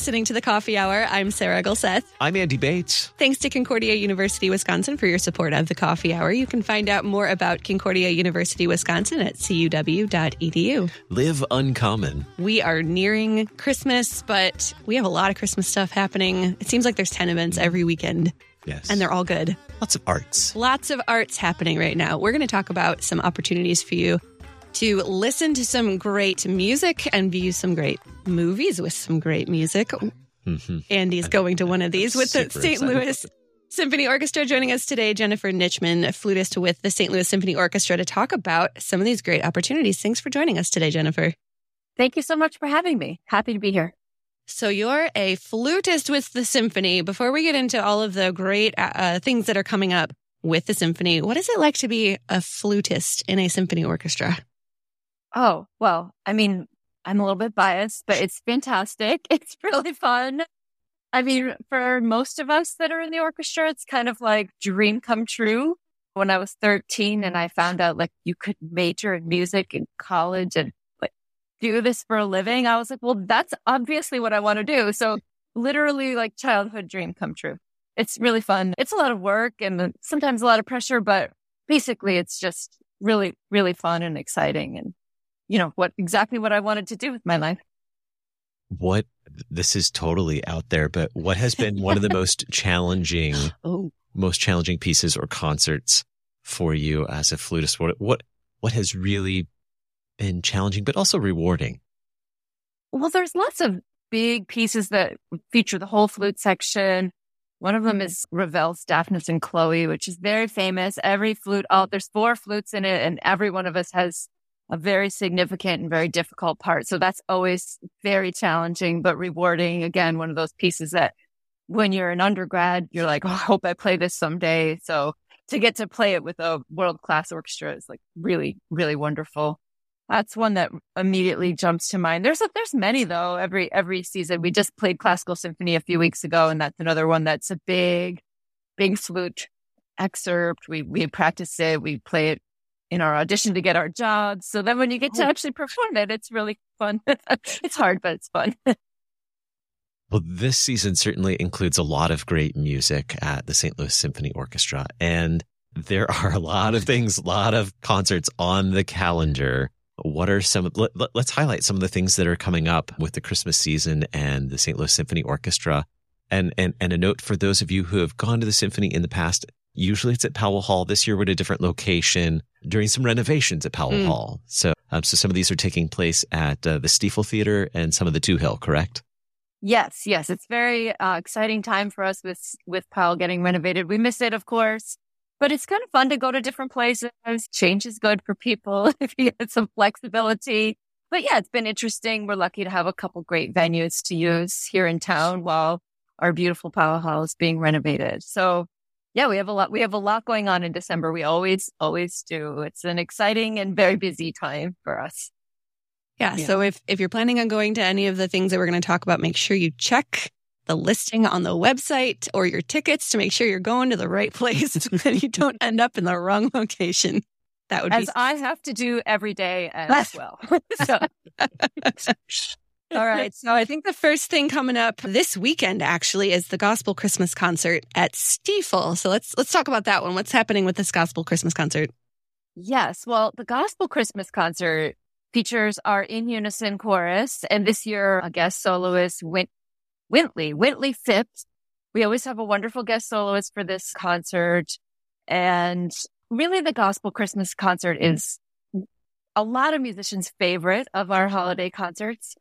listening to the Coffee Hour. I'm Sarah Gulseth. I'm Andy Bates. Thanks to Concordia University, Wisconsin for your support of the Coffee Hour. You can find out more about Concordia University, Wisconsin at cuw.edu. Live uncommon. We are nearing Christmas, but we have a lot of Christmas stuff happening. It seems like there's 10 events every weekend. Yes. And they're all good. lots of arts. Lots of arts happening right now. We're going to talk about some opportunities for you to listen to some great music and view some great movies with some great music. Mm-hmm. Andy's going to one of these with the St. Louis Symphony Orchestra. Joining us today, Jennifer Nitchman, a flutist with the St. Louis Symphony Orchestra, to talk about some of these great opportunities. Thanks for joining us today, Jennifer. Thank you so much for having me. Happy to be here. So you're a flutist with the symphony. Before we get into all of the great uh, uh, things that are coming up with the symphony, what is it like to be a flutist in a symphony orchestra? Oh, well, I mean, I'm a little bit biased, but it's fantastic. It's really fun. I mean, for most of us that are in the orchestra, it's kind of like dream come true. When I was 13 and I found out like you could major in music in college and like do this for a living, I was like, well, that's obviously what I want to do. So literally like childhood dream come true. It's really fun. It's a lot of work and sometimes a lot of pressure, but basically it's just really, really fun and exciting and you know, what exactly what I wanted to do with my life. What this is totally out there, but what has been one of the most challenging, Oh, most challenging pieces or concerts for you as a flutist? What what what has really been challenging, but also rewarding? Well, there's lots of big pieces that feature the whole flute section. One of them is Ravel's Daphnis and Chloe, which is very famous. Every flute, oh, there's four flutes in it, and every one of us has a very significant and very difficult part. So that's always very challenging, but rewarding. Again, one of those pieces that when you're an undergrad, you're like, oh, I hope I play this someday. So to get to play it with a world class orchestra is like really, really wonderful. That's one that immediately jumps to mind. There's a, there's many though. Every every season, we just played classical symphony a few weeks ago, and that's another one that's a big, big flute excerpt. We we practice it. We play it in our audition to get our jobs. So then when you get to Oh. actually perform it, it's really fun. it's hard, but it's fun. Well, this season certainly includes a lot of great music at the St. Louis Symphony Orchestra. And there are a lot of things, a lot of concerts on the calendar. What are some, let, let- let's highlight some of the things that are coming up with the Christmas season and the St. Louis Symphony Orchestra. And, and, and a note for those of you who have gone to the symphony in the past, usually it's at Powell Hall. This year we're at a different location during some renovations at Powell Mm. Hall. So, um, so some of these are taking place at uh, the Stifel Theater and some of the Touhill, correct? Yes, yes, it's very uh, exciting time for us with with Powell getting renovated. We miss it, of course, but it's kind of fun to go to different places. Change is good for people if you get some flexibility. But yeah, it's been interesting. We're lucky to have a couple great venues to use here in town while our beautiful Powell Hall is being renovated. So yeah, we have a lot. We have a lot going on in December. We always, always do. It's an exciting and very busy time for us. yeah. Yeah. So if, if you're planning on going to any of the things that we're going to talk about, make sure you check the listing on the website or your tickets to make sure you're going to the right place and you don't end up in the wrong location. That would be As I have to do every day as well. so, All right. So I think the first thing coming up this weekend actually is the Gospel Christmas concert at Stifel. So let's let's talk about that one. What's happening with this Gospel Christmas concert? Yes. Well, the Gospel Christmas concert features our in unison chorus. And this year, a guest soloist, Wint- Wintley, Wintley Phipps. We always have a wonderful guest soloist for this concert. And really, the Gospel Christmas concert is a lot of musicians' favorite of our holiday concerts,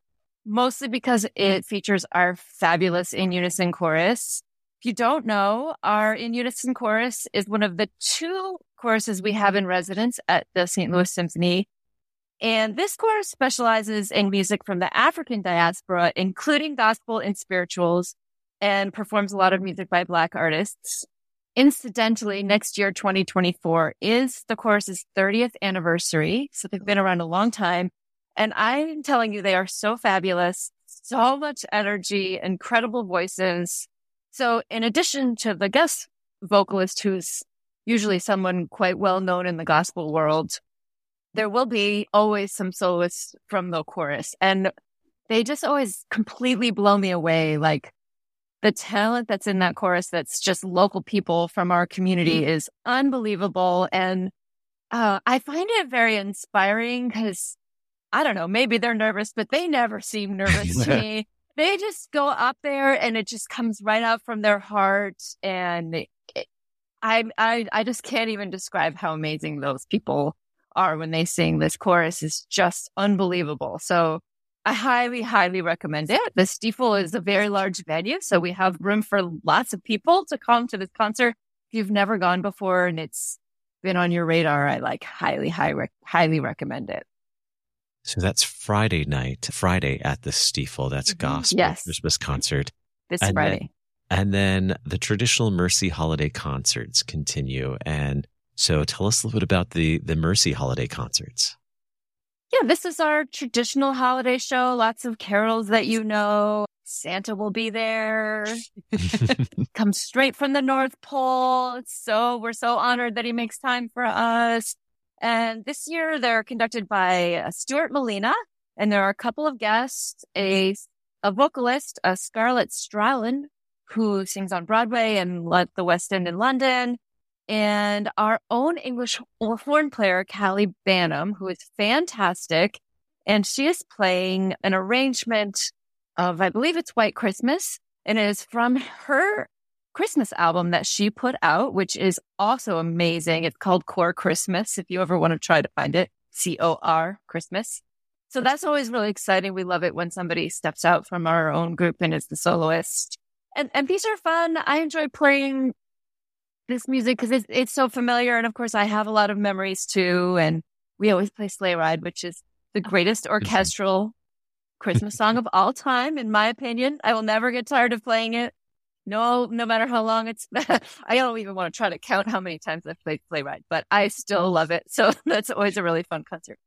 mostly because it features our fabulous in unison chorus. If you don't know, our in unison chorus is one of the two choruses we have in residence at the St. Louis Symphony. And this chorus specializes in music from the African diaspora, including gospel and spirituals, and performs a lot of music by Black artists. Incidentally, next year, 2024, is the chorus's 30th anniversary. So they've been around a long time. And I'm telling you, they are so fabulous, so much energy, incredible voices. So in addition to the guest vocalist, who's usually someone quite well known in the gospel world, there will be always some soloists from the chorus. And they just always completely blow me away. Like the talent that's in that chorus that's just local people from our community mm-hmm. is unbelievable. And uh, I find it very inspiring because I don't know, maybe they're nervous, but they never seem nervous to me. They just go up there and it just comes right out from their heart. And it, I, I, I just can't even describe how amazing those people are when they sing. This chorus is just unbelievable. So I highly, highly recommend it. The Stifel is a very large venue, so we have room for lots of people to come to this concert. If you've never gone before and it's been on your radar, I like highly, high, highly recommend it. So that's Friday night, Friday at the Stifel. That's mm-hmm. gospel yes. Christmas concert. This and Friday. Then, and then the traditional Mercy holiday concerts continue. And so tell us a little bit about the, the Mercy holiday concerts. Yeah, this is our traditional holiday show. Lots of carols that you know. Santa will be there. Comes straight from the North Pole. So we're so honored that he makes time for us. And this year they're conducted by uh, Stuart Molina and there are a couple of guests, a, a vocalist, a Scarlett Strallen, who sings on Broadway and the West End in London, and our own English horn player, Cally Banham, who is fantastic. And she is playing an arrangement of, I believe it's White Christmas, and it is from her Christmas album that she put out, which is also amazing. It's called Cor Christmas. If you ever want to try to find it, C O R Christmas. So that's always really exciting. We love it when somebody steps out from our own group and is the soloist. And, and these are fun. I enjoy playing this music because it's, it's so familiar. And of course, I have a lot of memories too. And we always play Sleigh Ride, which is the greatest orchestral Christmas song of all time, in my opinion. I will never get tired of playing it. No, no matter how long it's, I don't even want to try to count how many times I've played Ride, but I still love it. So that's always a really fun concert.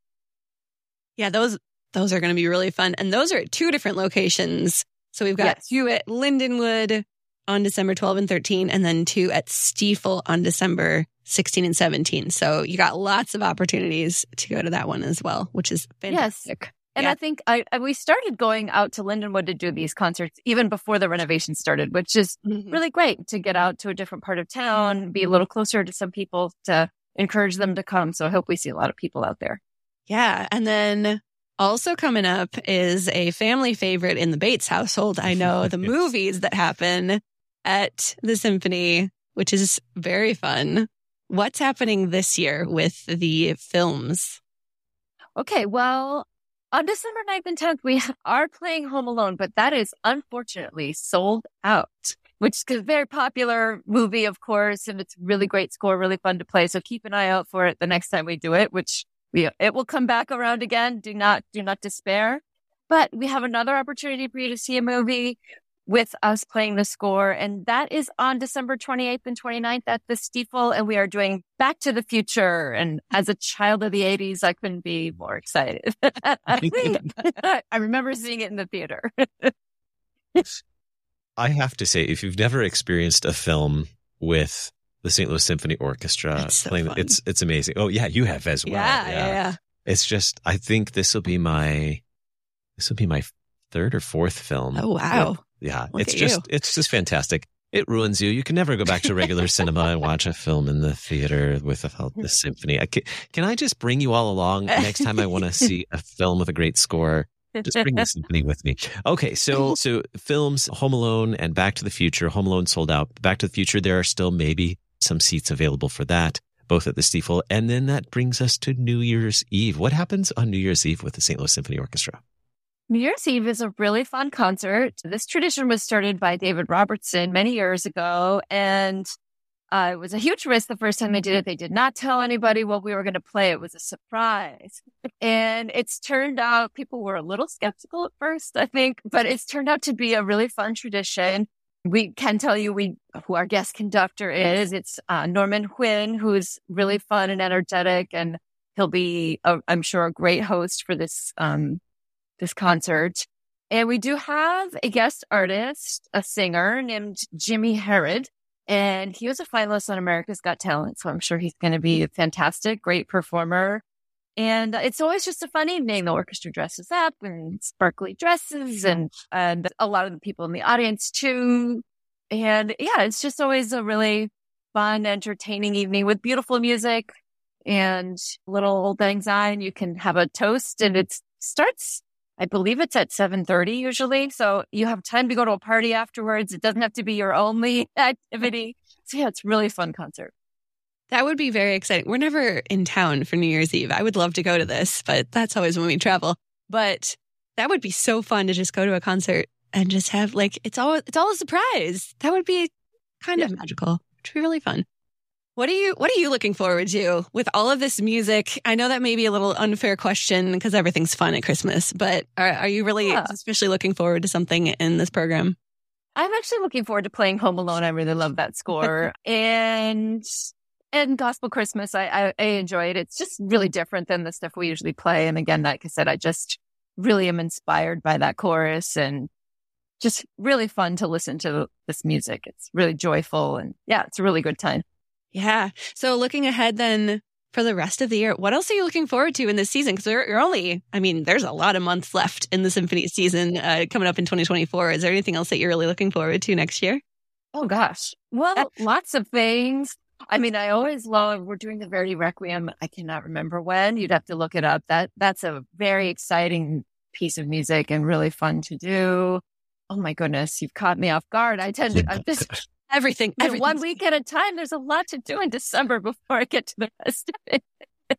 Yeah, those, those are going to be really fun. And those are at two different locations. So we've got yes. two at Lindenwood on December 12 and 13, and then two at Stifel on December 16 and 17. So you got lots of opportunities to go to that one as well, which is fantastic. Yes. And yeah. I think I, I, we started going out to Lindenwood to do these concerts even before the renovation started, which is mm-hmm. really great to get out to a different part of town, be a little closer to some people to encourage them to come. So I hope we see a lot of people out there. Yeah. And then also coming up is a family favorite in the Bates household. I know the movies that happen at the symphony, which is very fun. What's happening this year with the films? Okay, well, on December 9th and 10th, we are playing Home Alone, but that is unfortunately sold out, which is a very popular movie, of course, and it's really great score, really fun to play. So keep an eye out for it the next time we do it, which we, it will come back around again. Do not, do not despair. But we have another opportunity for you to see a movie with us playing the score. And that is on December 28th and 29th at the Stifel. And we are doing Back to the Future. And as a child of the 80s, I couldn't be more excited. I remember seeing it in the theater. I have to say, if you've never experienced a film with the St. Louis Symphony Orchestra so playing, fun. it's it's amazing. Oh yeah, you have as well. Yeah, yeah. yeah. It's just I think this will be my this will be my third or fourth film. Oh wow. Yeah, Look it's just you. it's just fantastic. It ruins you. You can never go back to regular cinema and watch a film in the theater with the symphony. I can, can I just bring you all along next time I want to see a film with a great score? Just bring the symphony with me. Okay, so so films Home Alone and Back to the Future. Home Alone sold out. Back to the Future, there are still maybe some seats available for that, both at the Stifel. And then that brings us to New Year's Eve. What happens on New Year's Eve with the St. Louis Symphony Orchestra? New Year's Eve is a really fun concert. This tradition was started by David Robertson many years ago, and uh, it was a huge risk the first time they did it. They did not tell anybody what we were going to play. It was a surprise. And it's turned out people were a little skeptical at first, I think, but it's turned out to be a really fun tradition. We can tell you we who our guest conductor is. It's uh, Norman Huynh, who's really fun and energetic, and he'll be, i am sure, a great host for this um, this concert. And we do have a guest artist, a singer named Jimmie Herrod. And he was a finalist on America's Got Talent. So I'm sure he's going to be a fantastic, great performer. And it's always just a fun evening. The orchestra dresses up in sparkly dresses and, and a lot of the people in the audience too. And yeah, it's just always a really fun, entertaining evening with beautiful music and little auld lang syne. You can have a toast and it starts, I believe it's at 7.30 usually. So you have time to go to a party afterwards. It doesn't have to be your only activity. So yeah, it's really fun concert. That would be very exciting. We're never in town for New Year's Eve. I would love to go to this, but that's always when we travel. But that would be so fun to just go to a concert and just have like it's all it's all a surprise. That would be kind yeah. of magical. It'd be really fun. What are you what are you looking forward to with all of this music? I know that may be a little unfair question because everything's fun at Christmas, but are, are you really yeah. especially looking forward to something in this program? I'm actually looking forward to playing Home Alone. I really love that score. and and Gospel Christmas, I, I, I enjoy it. It's just really different than the stuff we usually play. And again, like I said, I just really am inspired by that chorus and just really fun to listen to this music. It's really joyful and yeah, it's a really good time. Yeah. So looking ahead then for the rest of the year, what else are you looking forward to in this season? Because you're, you're, only, I mean, there's a lot of months left in the symphony season uh, coming up in 2024. Is there anything else that you're really looking forward to next year? Oh gosh. Well, lots of things. I mean, I always love, we're doing the Verdi Requiem. I cannot remember when. You'd have to look it up. That, that's a very exciting piece of music and really fun to do. Oh my goodness. You've caught me off guard. I tend to, I'm just everything, one week at a time. There's a lot to do in December before I get to the rest of it.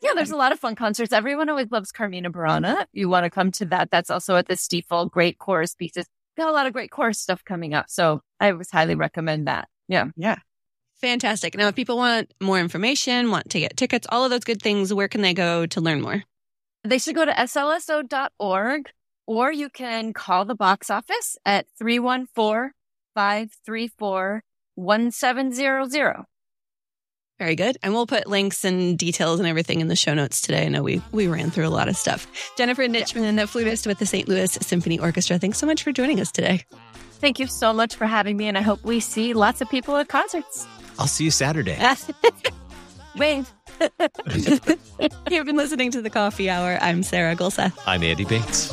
yeah, there's a lot of fun concerts. Everyone always loves Carmina Burana. You want to come to that. That's also at the Stifel. Great chorus pieces. Got a lot of great chorus stuff coming up. So I always highly recommend that. Yeah. Yeah. Fantastic. Now, if people want more information, want to get tickets, all of those good things, where can they go to learn more? They should go to slso.org or you can call the box office at 314 534 1700. Very good. And we'll put links and details and everything in the show notes today. I know we, we ran through a lot of stuff. Jennifer Nitchman, the flutist with the St. Louis Symphony Orchestra, thanks so much for joining us today. Thank you so much for having me. And I hope we see lots of people at concerts. I'll see you Saturday. Wave. You've been listening to the Coffee Hour. I'm Sarah Gulseth. I'm Andy Bates.